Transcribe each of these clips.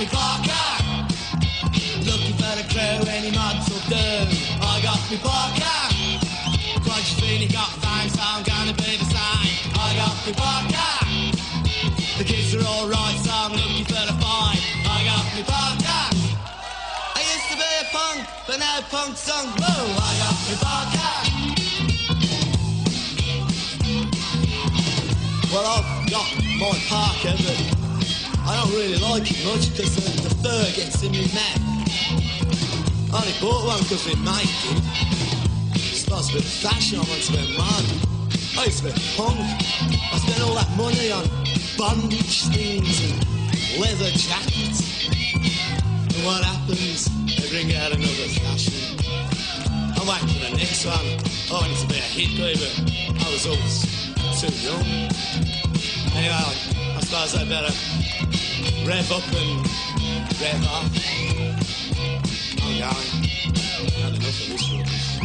I got me Parker. Looking for crew, any do. I got me Parker. Got fame, so I'm gonna be the same. I got me Parker. The kids are alright, so I'm looking for the. I got me Parker. I used to be a punk, but now I got me Parker. Well, I've got my Parker, I don't really like it much because the, the fur gets in my mouth. I only bought one because my mate did. To be fashion, I want to a man. I used to be punk. I spent all that money on bondage things and leather jackets. And what happens? They bring out another fashion. I'm waiting for the next one. I wanted to be a hit, but I was always too young. Anyway, suppose I better rev up and rev off. I'm going. Had enough of this rubbish.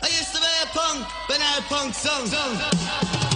I used to be a punk, but now punk song. song.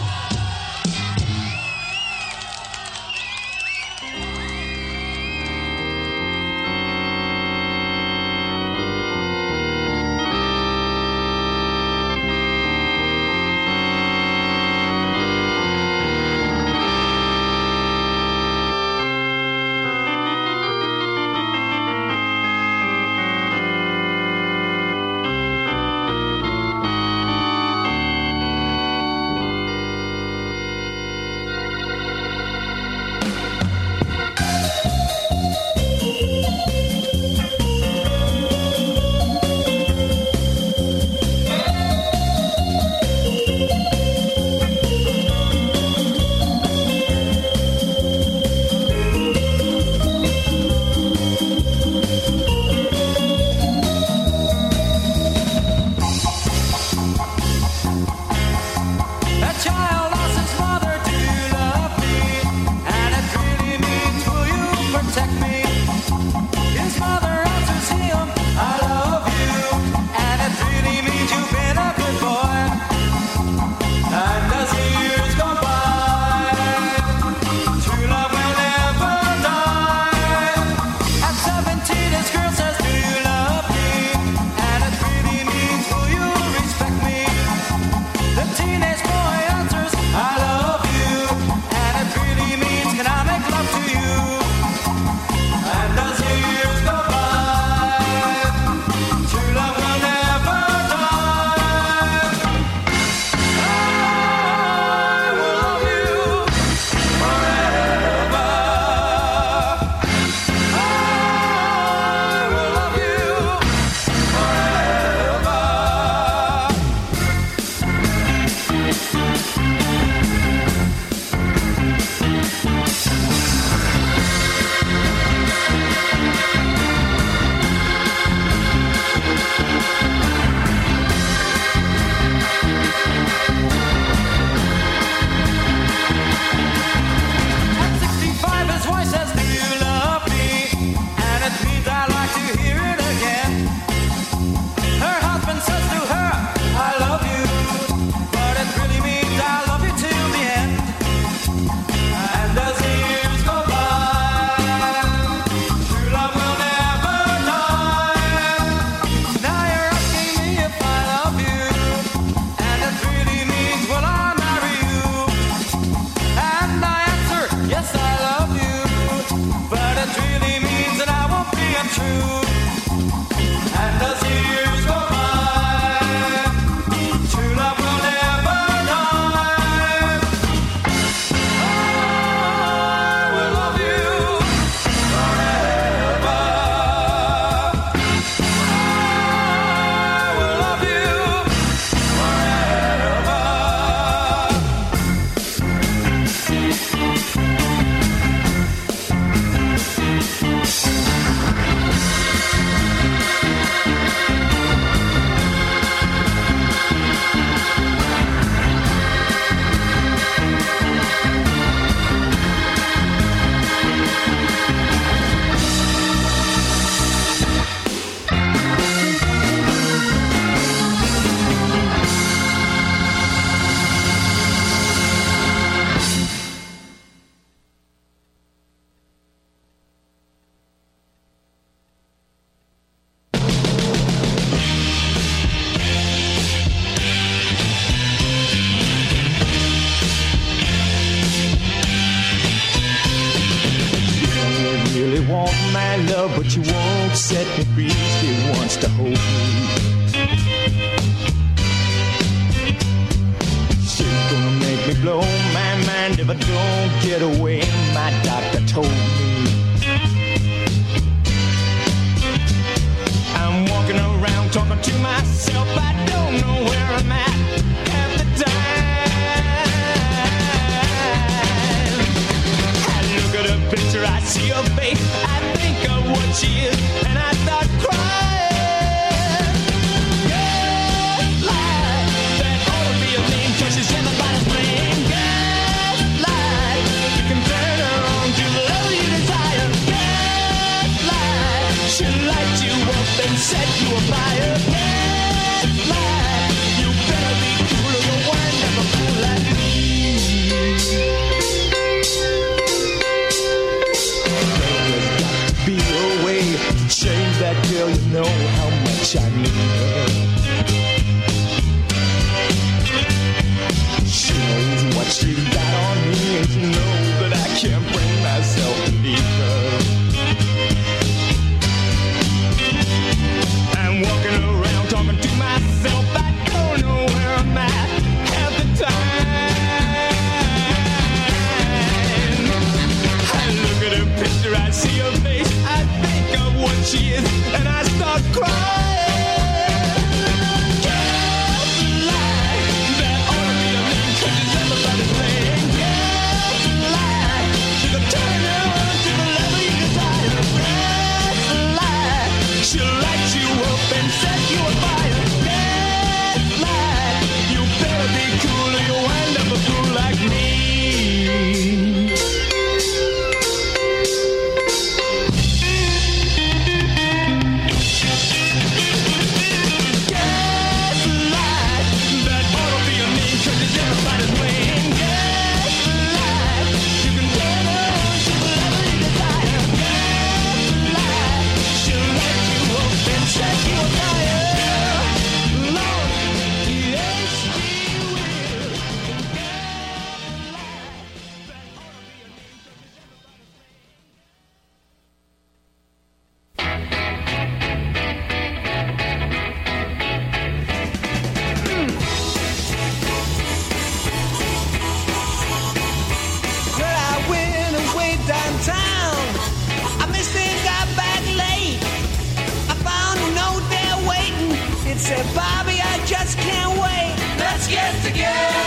Just can't wait. Let's get together,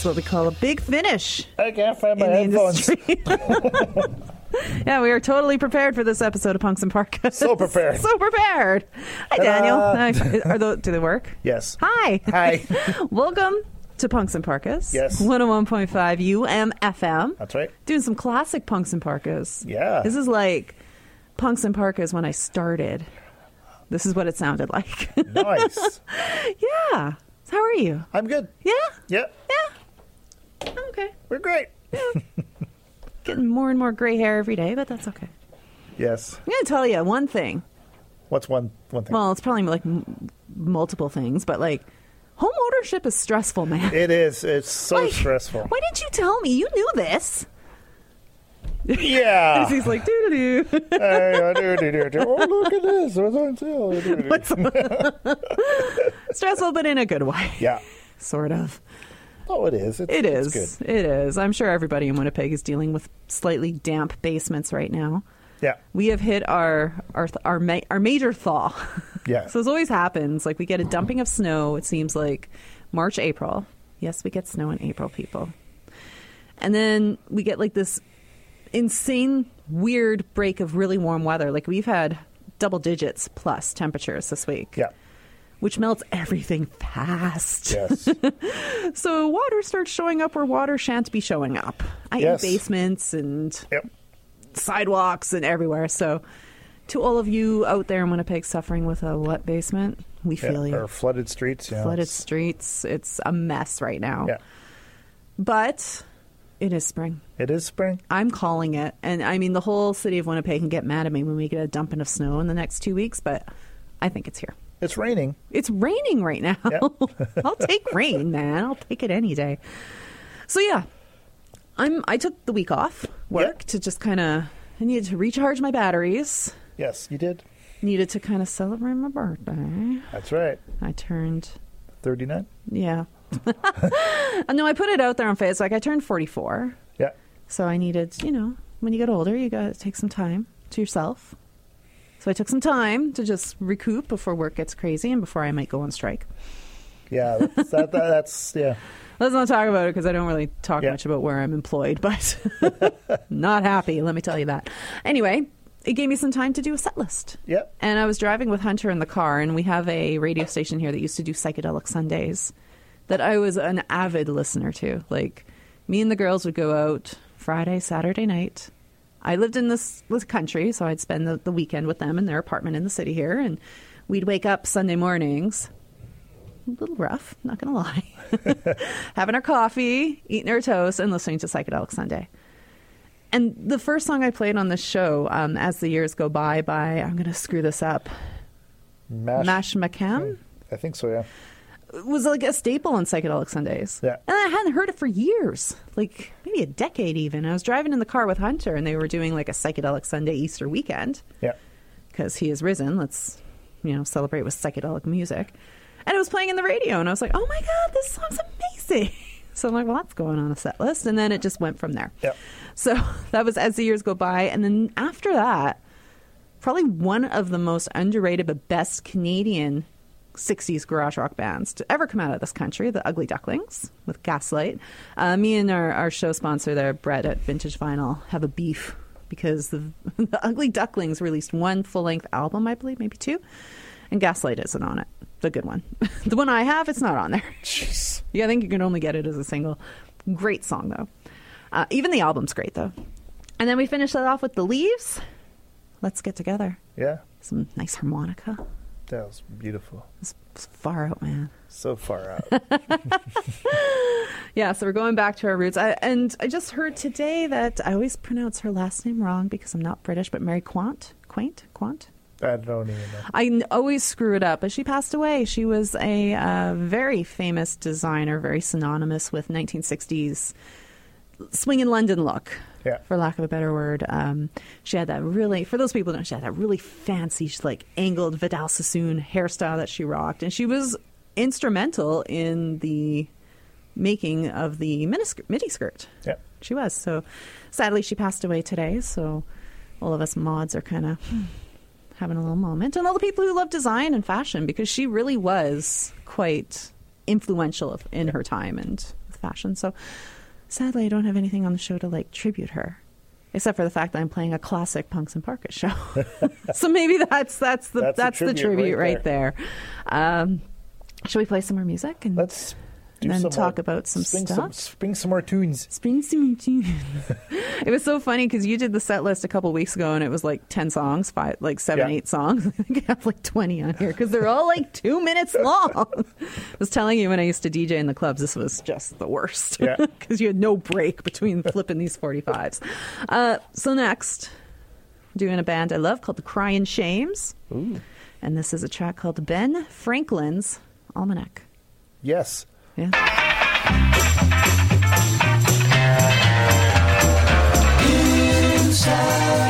is what we call a big finish. I can't find my headphones. yeah, we are totally prepared for this episode of Punks and Parkas. So prepared. so prepared. Hi, Daniel. Hi. Are those, do they work? Yes. Hi. Hi. Welcome to Punks and Parkas. Yes. 101.5 UMFM. That's right. Doing some classic Punks and Parkas. Yeah. This is like Punks and Parkas when I started. This is what it sounded like. Nice. yeah. How are you? I'm good. Yeah? Yeah? Yeah. I'm okay. We're great. Yeah. Getting more and more gray hair every day, but that's okay. Yes. I'm going to tell you one thing. What's one one thing? Well, it's probably like m- multiple things, but like home ownership is stressful, man. it is. It's so Like, stressful. Why didn't you tell me? You knew this. Yeah. He's like, doo doo doo. Hey, do, do, do, do. Oh, look at this. It was on sale. Stressful, but in a good way. Yeah. Sort of. Oh, it is. It's, It it's good. It is. I'm sure everybody in Winnipeg is dealing with slightly damp basements right now. Yeah. We have hit our our our, ma- our major thaw. Yeah. so this always happens. Like we get a dumping of snow. It seems like March, April. Yes, we get snow in April, people. And then we get like this insane, weird break of really warm weather. Like we've had double digits plus temperatures this week. Yeah. Which melts everything fast. Yes. So water starts showing up where water shan't be showing up. I.e. Yes. basements and Yep. sidewalks and everywhere. So to all of you out there in Winnipeg suffering with a wet basement, we Yeah. feel you. Or flooded streets. Yeah. Flooded streets. It's a mess right now. Yeah. But it is spring. It is spring. I'm calling it. And I mean, the whole city of Winnipeg can get mad at me when we get a dumping of snow in the next two weeks, but I think it's here. It's raining. It's raining right now. I'll take rain, man. I'll take it any day. So yeah, I'm. I took the week off work to just kind of. I needed to recharge my batteries. Yes, you did. Needed to kind of celebrate my birthday. That's right. I turned. 39. Yeah. No, I put it out there on Facebook. Like I turned 44. Yeah. So I needed, you know, when you get older, you got to take some time to yourself. So I took some time to just recoup before work gets crazy and before I might go on strike. Yeah. That's, that, that, that's yeah. Let's not talk about it because I don't really talk Yeah. much about where I'm employed, but not happy, let me tell you that. Anyway, it gave me some time to do a set list. Yep. And I was driving with Hunter in the car, and we have a radio station here that used to do psychedelic Sundays that I was an avid listener to. Like, me and the girls would go out Friday, Saturday night. I lived in this, this country, so I'd spend the, the weekend with them in their apartment in the city here, and we'd wake up Sunday mornings. A little rough, not gonna lie. Having our coffee, eating our toast, and listening to Psychedelic Sunday. And the first song I played on this show, um, as the years go by, by I'm gonna screw this up, Mash. Mashmakhan, I think so, yeah. Was like a staple on Psychedelic Sundays. Yeah. And I hadn't heard it for years, like maybe a decade even. I was driving in the car with Hunter, and they were doing like a Psychedelic Sunday Easter weekend Yeah. because he has risen. Let's, you know, celebrate with psychedelic music. And it was playing in the radio, and I was like, oh my God, this song's amazing. So I'm like, well, that's going on a set list. And then it just went from there. Yep. So that was as the years go by. And then after that, probably one of the most underrated but best Canadian 60s garage rock bands to ever come out of this country, the Ugly Ducklings with Gaslight. Uh, me and our, our show sponsor there, Brett at Vintage Vinyl, have a beef because the, the Ugly Ducklings released one full length album, I believe, maybe two, and Gaslight isn't on it. The good one. the one I have, it's not on there. Jeez. Yeah, I think you can only get it as a single. Great song, though. Uh, even the album's great, though. And then we finish that off with The Leaves. Let's get together. Yeah. Some nice harmonica. That was beautiful. It's, far out, man. So far out. Yeah, so we're going back to our roots. I, and I just heard today that I always pronounce her last name wrong because I'm not British, but Mary Quant? Quaint? Quant? I don't even know. I always screw it up, but she passed away. She was a uh, very famous designer, very synonymous with 1960s swing in London look, Yeah. for lack of a better word. Um, she had that really, for those people who don't, know, she had that really fancy, like angled Vidal Sassoon hairstyle that she rocked, and she was instrumental in the making of the miniskirt, midi skirt. Yeah. She was. So sadly, she passed away today. So all of us mods are kind of having a little moment, and all the people who love design and fashion because she really was quite influential in her time and fashion. So sadly, I don't have anything on the show to like tribute her. Except for the fact that I'm playing a classic Punks and Parkas show, so maybe that's that's the That's that's, the the tribute tribute right right there. Um, should we play some more music and let's then some talk about some spring stuff? Some, spring some more tunes. Spring some tunes. it was so funny because you did the set list a couple weeks ago and it was like 10 songs, five, like seven, Yeah. eight songs. I think I have like 20 on here because they're all like two minutes long. I was telling you when I used to DJ in the clubs, this was just the worst Yeah. because you had no break between flipping these 45s. Uh, so, next, doing a band I love called the Crying Shames. And this is a track called Ben Franklin's Almanac. Yes. Yeah. Inside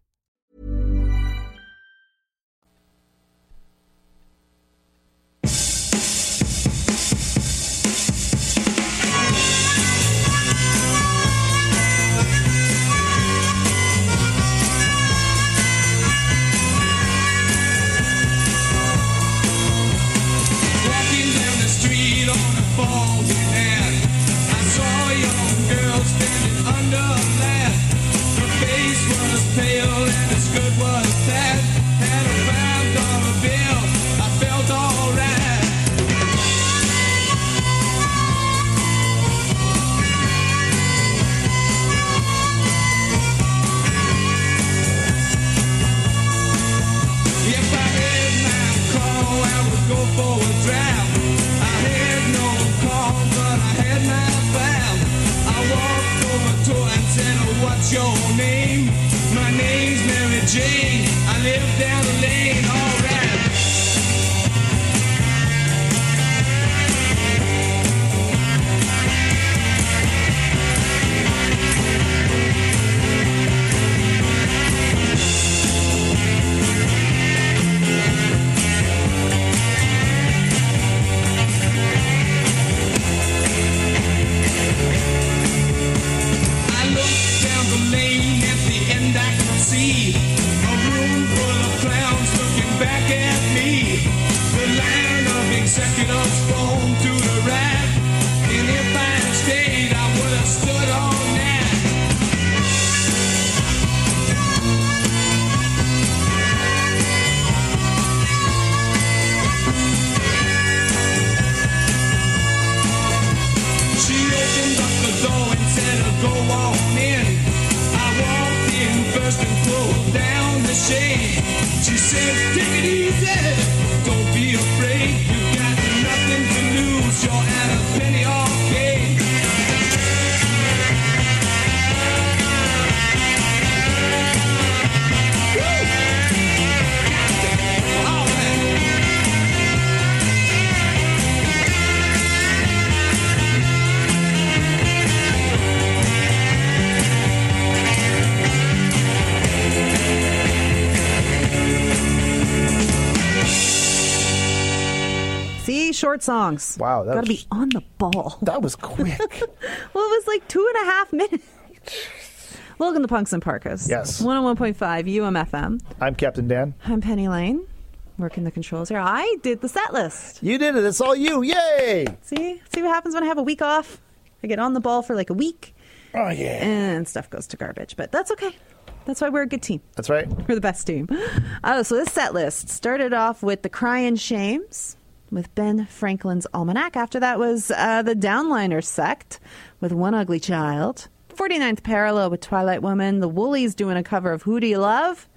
short songs. Wow, that Gotta was- be on the ball. That was quick. well, it was like two and a half minutes. Welcome to Punks In Parkas. Yes. 101.5 UMFM. I'm Captain Dan. I'm Penny Lane, working the controls here. I did the set list. You did it. It's all you. Yay! See, see what happens when I have a week off. I get on the ball for like a week, Oh yeah. and stuff goes to garbage. But that's okay. That's why we're a good team. That's right. We're the best team. Oh, so this set list started off with the Crying Shames with Ben Franklin's Almanac. After that was uh, the Downliner Sect with One Ugly Child. 49th Parallel with Twilight Woman. The Woolies doing a cover of Who Do You Love?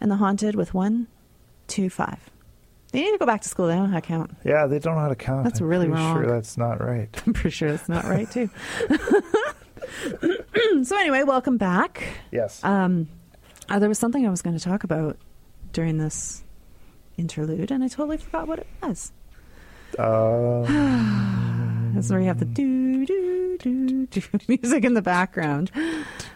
And The Haunted with One, Two, Five. They need to go back to school. They don't know how to count. Yeah, they don't know how to count. That's I'm really pretty wrong. Sure, that's not right. I'm pretty sure that's not right, too. so, anyway, welcome back. Yes. Um, uh, there was something I was going to talk about during this interlude, and I totally forgot what it was. Um, That's where you have the do do do do music in the background.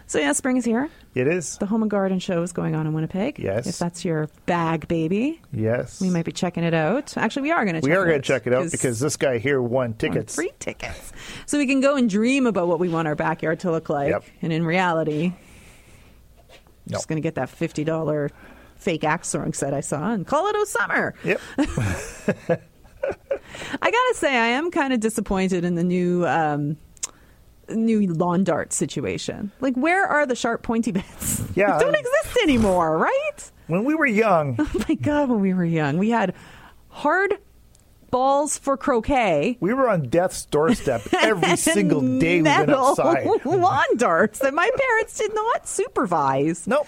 So yeah, spring is here. it is. The Home and Garden Show is going on in Winnipeg. Yes. If that's your bag, baby, Yes. we might be checking it out. Actually, we are going to. We check are it going out to check it out because this guy here won tickets. free tickets, so we can go and dream about what we want our backyard to look like. Yep. And in reality, Just going to get that fifty dollar fake axe throwing set I saw and call it a summer. Yep. I gotta say, I am kind of disappointed in the new um, new lawn dart situation. Like, where are the sharp, pointy bits? Yeah. They don't exist anymore, right? When we were young, Oh my god, when we were young, we had hard balls for croquet. we were on death's doorstep every single day we went outside. lawn darts that my parents did not supervise. Nope.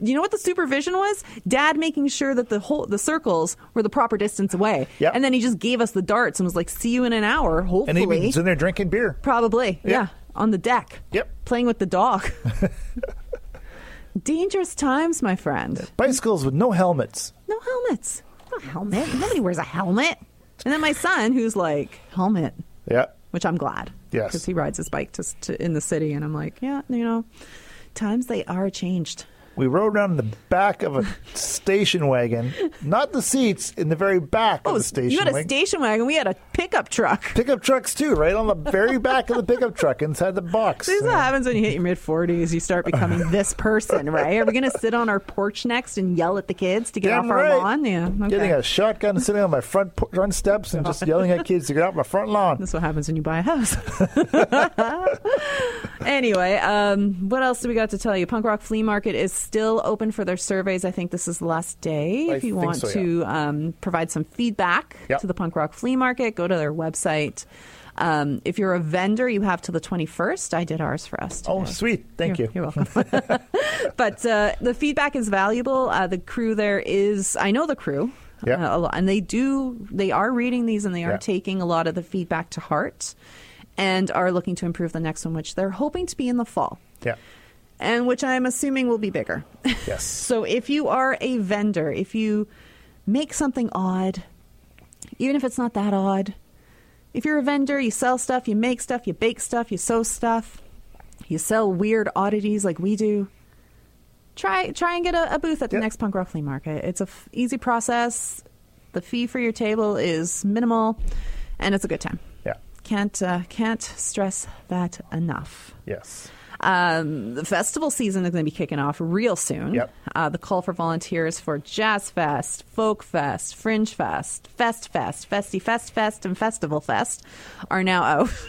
You know what the supervision was? Dad making sure that the whole the circles were the proper distance away. Yep. And then he just gave us the darts and was like, "See you in an hour, And hopefully." he'd be sitting there drinking beer. Probably, Yeah. yeah. On the deck. Yep. Playing with the dog. Dangerous times, my friend. Bicycles with no helmets. No helmets. No helmet. Nobody wears a helmet. And then my son, who's like, helmet, Yeah. which I'm glad. Yes. Because he rides his bike to, to in the city, and I'm like, yeah, you know, times they are changed. We rode around in the back of a station wagon, not the seats, in the very back of the station Oh, you had a wagon. station wagon. We had a pickup truck. Pickup trucks too, right on the very back of the pickup truck inside the box. This is what happens when you hit your mid 40s. You start becoming this person, right? Are we going to sit on our porch next and yell at the kids to get Damn off right. our lawn? Yeah. Okay. Getting a shotgun, and sitting on my front front steps, and just yelling at kids to get off my front lawn. That's what happens when you buy a house. anyway, um, what else do we got to tell you? Punk Rock Flea Market is still open for their surveys. I think this is the last day. I if you want so, yeah. to um, provide some feedback Yep. to the Punk Rock Flea Market, go to their website. Um, if you're a vendor, you have till the 21st. I did ours for us. Oh, sweet! Thank You're- you. You're welcome. but uh, the feedback is valuable. Uh, the crew there is, I know the crew. Yeah. uh, a lot, and they do, they are reading these and they are Yeah. taking a lot of the feedback to heart and are looking to improve the next one, which they're hoping to be in the fall. Yeah. And which I'm assuming will be bigger. Yes. So if you are a vendor, if you make something odd, even if it's not that odd, if you're a vendor, you sell stuff, you make stuff, you bake stuff, you sew stuff, you sell weird oddities like we do. Try try and get a, a booth at the Yep. next punk rock flea market. It's a f- easy process. The fee for your table is minimal, and it's a good time. Yeah. Can't uh, can't stress that enough. Yes. Um, the festival season is going to be kicking off real soon. Yep. Uh, the call for volunteers for Jazz Fest, Folk Fest, Fringe Fest, Fest Fest, Festy Fest Fest, and Festival Fest are now out.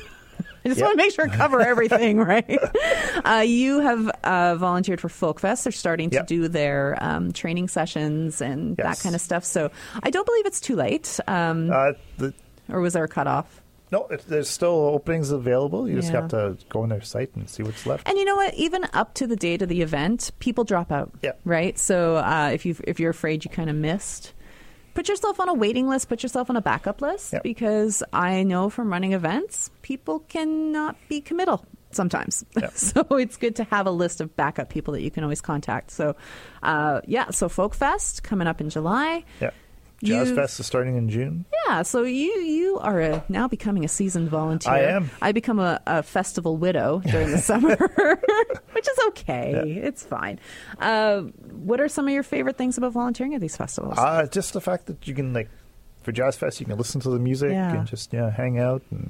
I just Yep. want to make sure I cover everything, right? Uh, you have uh, volunteered for Folk Fest. They're starting to Yep. do their um, training sessions and that kind of stuff. So I don't believe it's too late. Um, Uh, the, or was there a cutoff? No, it, there's still openings available. You just Yeah. have to go on their site and see what's left. And you know what? Even up to the date of the event, people drop out. Yeah. Right. So uh, if you if you're afraid you kind of missed, put yourself on a waiting list. Put yourself on a backup list Yeah. because I know from running events, people cannot be committal sometimes. Yeah. so it's good to have a list of backup people that you can always contact. So uh, yeah. So Folk Fest coming up in July. yeah. Jazz Fest is starting in June. Yeah, so you you are a, now becoming a seasoned volunteer. I am. I become a, a festival widow during the summer, which is okay. It's fine. Uh, what are some of your favorite things about volunteering at these festivals? Uh, just the fact that you can like for Jazz Fest, you can listen to the music Yeah. and just yeah hang out and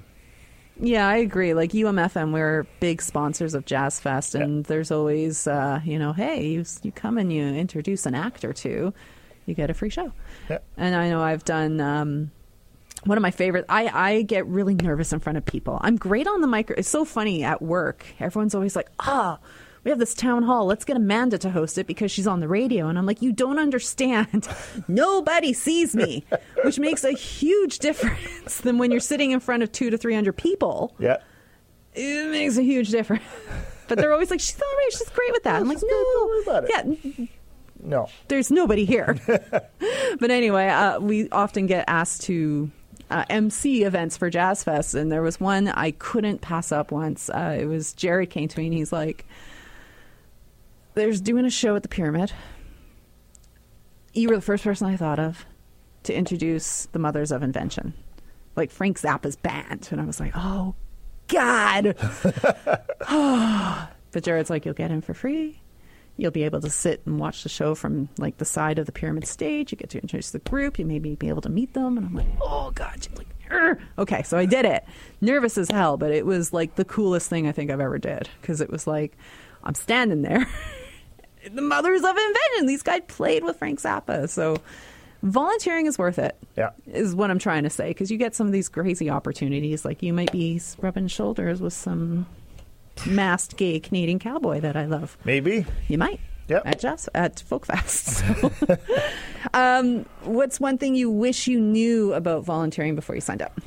yeah, I agree. Like UMFM, we're big sponsors of Jazz Fest, and there's always, uh, you know, hey, you, you come and you introduce an act or two, you get a free show. yeah. And I know I've done um, one of my favorite. I, I get really nervous in front of people. I'm great on the mic. It's so funny at work. Everyone's always like, ah, we have this town hall. Let's get Amanda to host it because she's on the radio. And I'm like, you don't understand. Nobody sees me, which makes a huge difference than when you're sitting in front of two to 300 people. Yeah. It makes a huge difference. But they're always like, she's all right. She's great with that. I'm like, she's good. Don't worry no. Yeah, No. there's nobody here. but anyway, uh, we often get asked to uh, MC events for Jazz Fest, and there was one I couldn't pass up once. Uh, it was Jared came to me and he's like, "There's doing a show at the Pyramid. You were the first person I thought of to introduce the Mothers of Invention, like Frank Zappa's band." And I was like, "Oh God." But Jared's like, you'll get him for free. You'll be able to sit and watch the show from like the side of the pyramid stage. You get to introduce the group. You maybe be able to meet them. And I'm like, oh god, like, "Arr." okay. So I did it, nervous as hell, but it was like the coolest thing I think I've ever did because it was like I'm standing there. the mothers of invention. These guys played with Frank Zappa. So volunteering is worth it. Yeah. Is what I'm trying to say because you get some of these crazy opportunities. Like you might be rubbing shoulders with some masked gay Canadian cowboy that I love. Maybe. You might. Yep. At Jess at Folk Fest. So, um, what's one thing you wish you knew about volunteering before you signed up?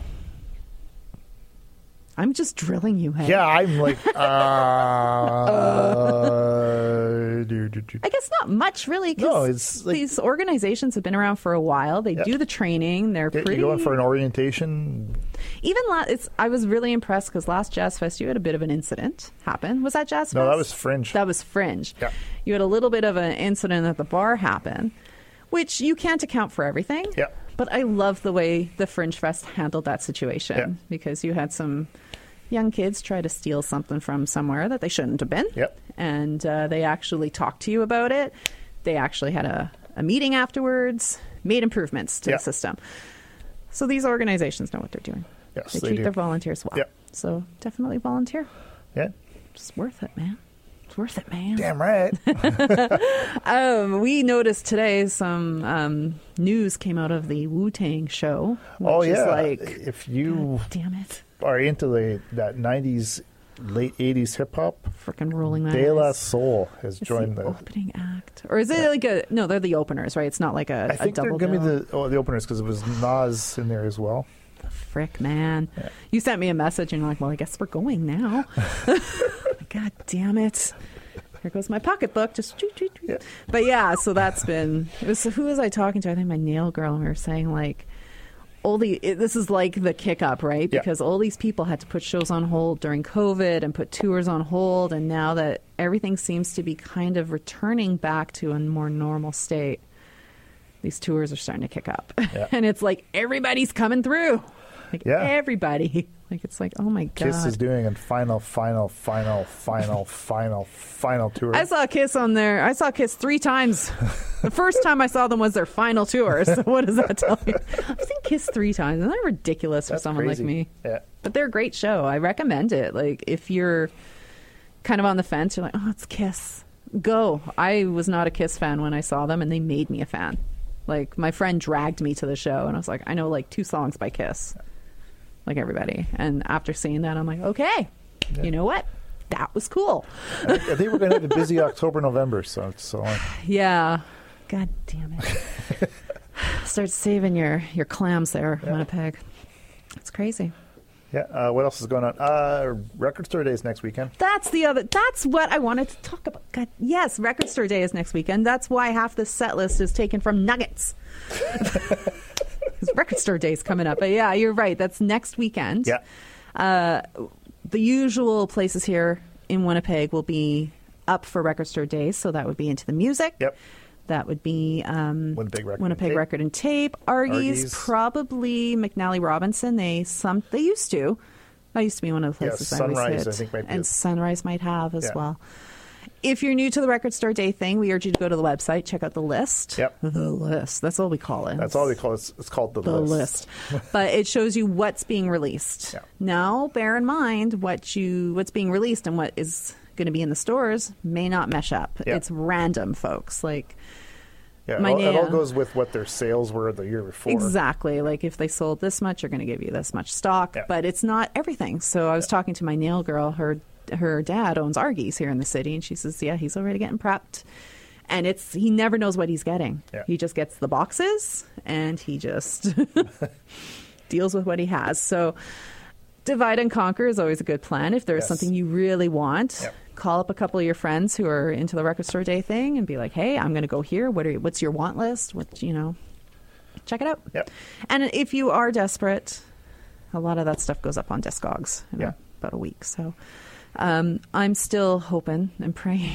I'm just drilling you. Hey? Yeah, I'm like, uh, do. I guess not much really. 'cause No, like- these organizations have been around for a while. They Yep. do the training. They're Okay, pretty. you going for an orientation? Even last, it's. I was really impressed because last Jazz Fest you had a bit of an incident happen. Was that Jazz Fest? No, that was Fringe. That was Fringe. Yeah. You had a little bit of an incident at the bar happen, which you can't account for everything. Yeah. But I love the way the Fringe Fest handled that situation Yeah. because you had some young kids try to steal something from somewhere that they shouldn't have been. Yep. And uh, they actually talked to you about it. They actually had a, a meeting afterwards, made improvements to Yeah. the system. So these organizations know what they're doing. Yes, they they treat do. their volunteers well. Yep. So definitely volunteer. Yeah. It's worth it, man. It's worth it, man. Damn right. Um, we noticed today some um, news came out of the Wu Tang show. Which oh is yeah. like, if you damn it, are into the that '90s, late '80s hip hop, freaking rolling my De La eyes. Soul has It's joined the the. opening act, or is it like a no? They're the openers, right? It's not like a, I think they're double gonna be bill. the oh, the openers because it was Nas in there as well. Frick, man. You sent me a message and you're like, well, I guess we're going now. God damn it. Here goes my pocketbook. Just toot, toot, toot. But yeah, so that's been. It was, who was I talking to? I think my nail girl. And we were saying, like, all the. It, this is like the kick up, right? Yeah. Because all these people had to put shows on hold during COVID and put tours on hold. And now that everything seems to be kind of returning back to a more normal state, these tours are starting to kick up. Yeah. and it's like everybody's coming through. Like Yeah. everybody. Like it's like, oh my god. Kiss is doing a final, final, final, final, final, final tour. I saw Kiss on there. I saw Kiss three times. the first time I saw them was their final tour. So what does that tell you? I've seen Kiss three times. Isn't that ridiculous for someone crazy. like me? Yeah. But they're a great show. I recommend it. Like if you're kind of on the fence, you're like, oh, it's Kiss. Go. I was not a Kiss fan when I saw them, and they made me a fan. Like my friend dragged me to the show, and I was like, I know like two songs by Kiss, like everybody. And after seeing that, I'm like, okay, you know what? That was cool. I, think we're going to have a busy October, November. So, so uh, Yeah. God damn it. Start saving your, your clams there, Winnipeg. It's crazy. yeah. Uh, what else is going on? Uh, record store days next weekend. That's the other. That's what I wanted to talk about. God, yes, Record Store Day is next weekend. That's why half the set list is taken from Nuggets. Because Record Store Day is coming up. But yeah, you're right. That's next weekend. Yeah. Uh, the usual places here in Winnipeg will be up for Record Store Days. So that would be Into the Music. Yep. That would be um, Winnipeg Record and Winnipeg Tape. Record and Tape. Argy's, Argy's. probably McNally Robinson. They some they used to. That used to be one of the Yeah, places I always Sunrise, hit. I think, might be and Sunrise might have as Yeah. well. If you're new to the Record Store Day thing, we urge you to go to the website, check out the list. Yep. The list. That's all we call it. That's all we call it. It's, it's called the, the list. but it shows you what's being released. Yeah. Now, bear in mind what you what's being released and what is going to be in the stores may not mesh up. Yeah. It's random, folks. Like Yeah, it all, it all goes with what their sales were the year before. Exactly. Like if they sold this much, you're going to give you this much stock, Yeah. but it's not everything. So I was talking to my nail girl. Her her dad owns Argie's here in the city, and she says, "Yeah, he's already getting prepped." And it's he never knows what he's getting. Yeah. He just gets the boxes, and he just deals with what he has. So divide and conquer is always a good plan. If there's Yes. something you really want, Yep. call up a couple of your friends who are into the record store day thing and be like, "Hey, I'm going to go here. What are what's your want list? What you know?" Check it out. Yep. And if you are desperate, a lot of that stuff goes up on Discogs in Yeah. about a week. So um, I'm still hoping and praying.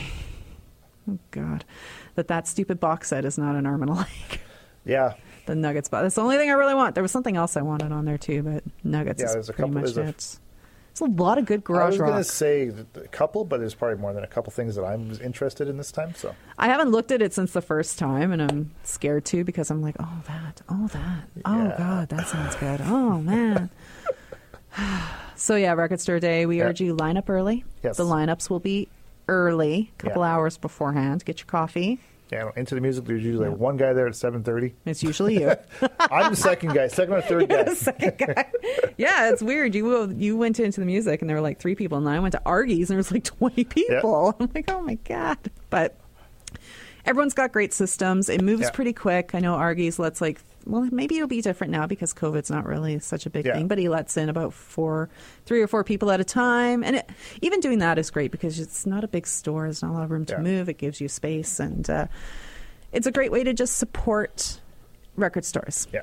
Oh God, that that stupid box set is not an arm and a leg. Yeah. The Nuggets box. That's the only thing I really want. There was something else I wanted on there too, but Nuggets Yeah, is there's a pretty couple- much there's it. It's a lot of good garage rock. I was going to say a couple, but there's probably more than a couple things that I'm interested in this time. So I haven't looked at it since the first time, and I'm scared too because I'm like, oh that, oh that, oh Yeah. god, that sounds good. Oh man. so yeah, record store day. We Yeah. urge you line up early. Yes. The lineups will be early, a couple Yeah. hours beforehand. Get your coffee. Yeah, into the music. There's usually one guy there at seven thirty. It's usually you. I'm the second guy, second or third guy. Second guy. yeah, it's weird. You you went into the music and there were like three people, and then I went to Argie's and there was like twenty people. I'm like, oh my god! But everyone's got great systems. It moves Yeah. pretty quick. I know Argie's lets like well, maybe it'll be different now because COVID's not really such a big Yeah. thing. But he lets in about four, three or four people at a time, and it, even doing that is great because it's not a big store. There's not a lot of room to Yeah. move. It gives you space, and uh, it's a great way to just support record stores. Yeah.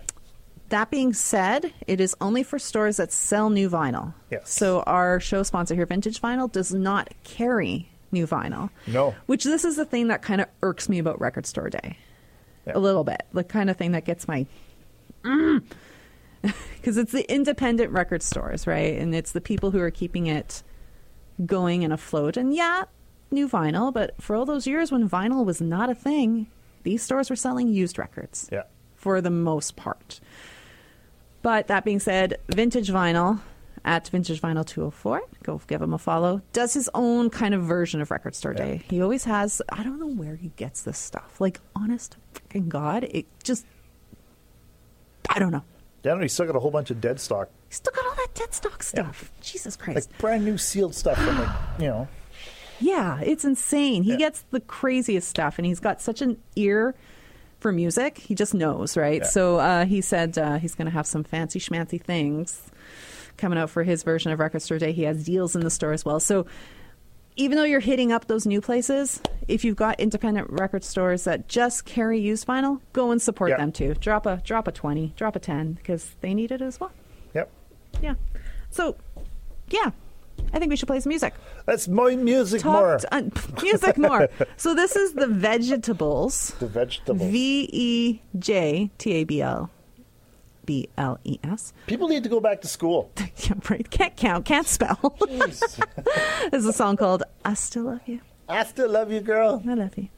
That being said, it is only for stores that sell new vinyl. Yes. So our show sponsor here, Vintage Vinyl, does not carry new vinyl. No. Which this is the thing that kind of irks me about Record Store Day. A little bit. The kind of thing that gets my mm. because it's the independent record stores, right? And it's the people who are keeping it going and afloat. And yeah, new vinyl, but for all those years when vinyl was not a thing, these stores were selling used records. Yeah. For the most part. But that being said, Vintage Vinyl at Vintage Vinyl 204, go give him a follow, does his own kind of version of Record Store Day. He always has, I don't know where he gets this stuff. Like, honest freaking God, it just, I don't know. Yeah, no, he's still got a whole bunch of dead stock, He's still got all that dead stock stuff. Jesus Christ. like brand new sealed stuff from like you know. Yeah, it's insane. He gets the craziest stuff, and he's got such an ear for music. He just knows, right? Yeah. So uh, he said uh, he's going to have some fancy schmancy things coming out for his version of Record Store Day. He has deals in the store as well. So even though you're hitting up those new places, if you've got independent record stores that just carry used vinyl, go and support Yeah. them too. Drop a drop a twenty, drop a ten because they need it as well. Yep. Yeah. So yeah, I think we should play some music. That's my music Talk more. t- uh, music more. so this is the Vegetables. The vegetables. V E J T A B L B L E S. People need to go back to school. Yeah, right. Can't count, can't spell. There's a song called "I Still Love You." I still love you, girl. I love you.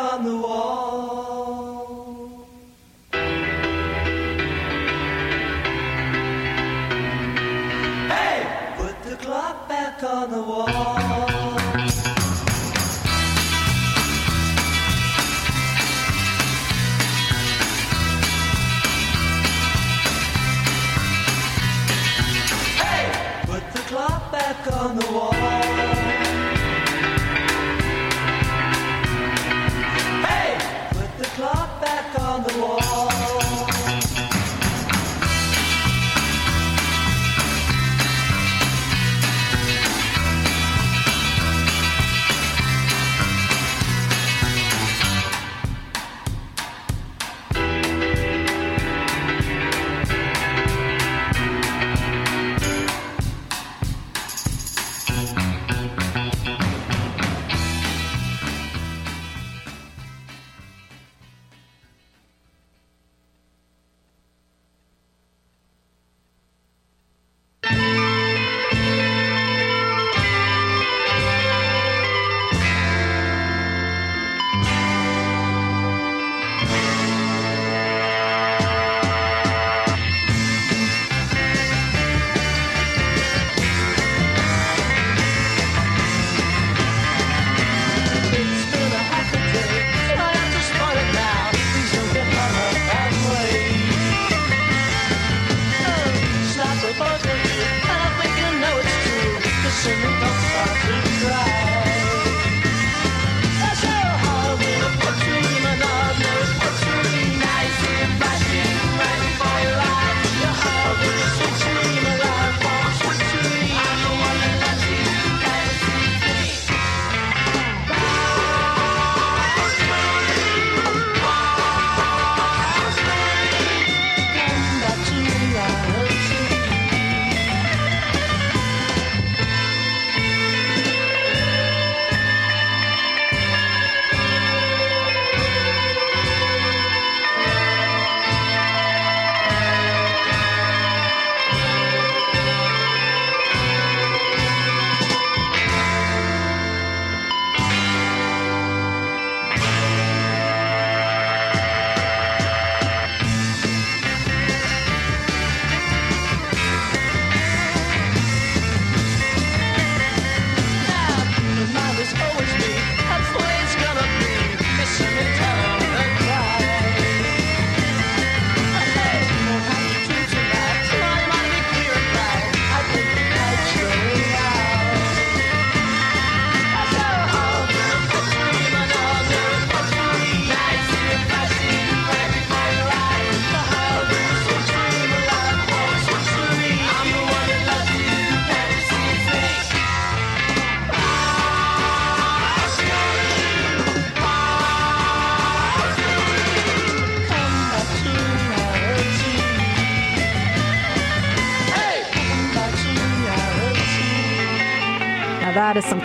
on the wall. Hey, put the clock back on the wall. on the wall.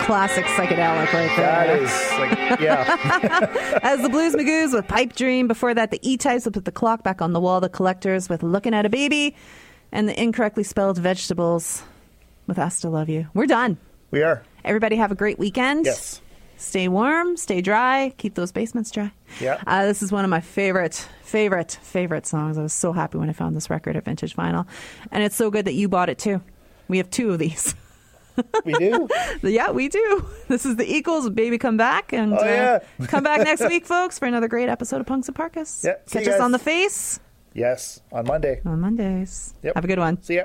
Classic psychedelic right there. That is like, yeah. As the Blues Magoos with Pipe Dream. Before that, the E Types with Put the Clock Back on the Wall. The Collectors with Looking at a Baby. And the incorrectly spelled Vegetables with I Still Love You. We're done. We are. Everybody have a great weekend. Yes. Stay warm, stay dry, keep those basements dry. Yeah. Uh, this is one of my favorite, favorite, favorite songs. I was so happy when I found this record at Vintage Vinyl. And it's so good that you bought it too. We have two of these. We do? yeah, we do. This is the Equals, Baby Come Back. And Oh, yeah. uh, come back next week, folks, for another great episode of Punks In Parkas. Yeah, Catch us on the face Yes. On Monday. on Mondays. Yep. Have a good one. See ya.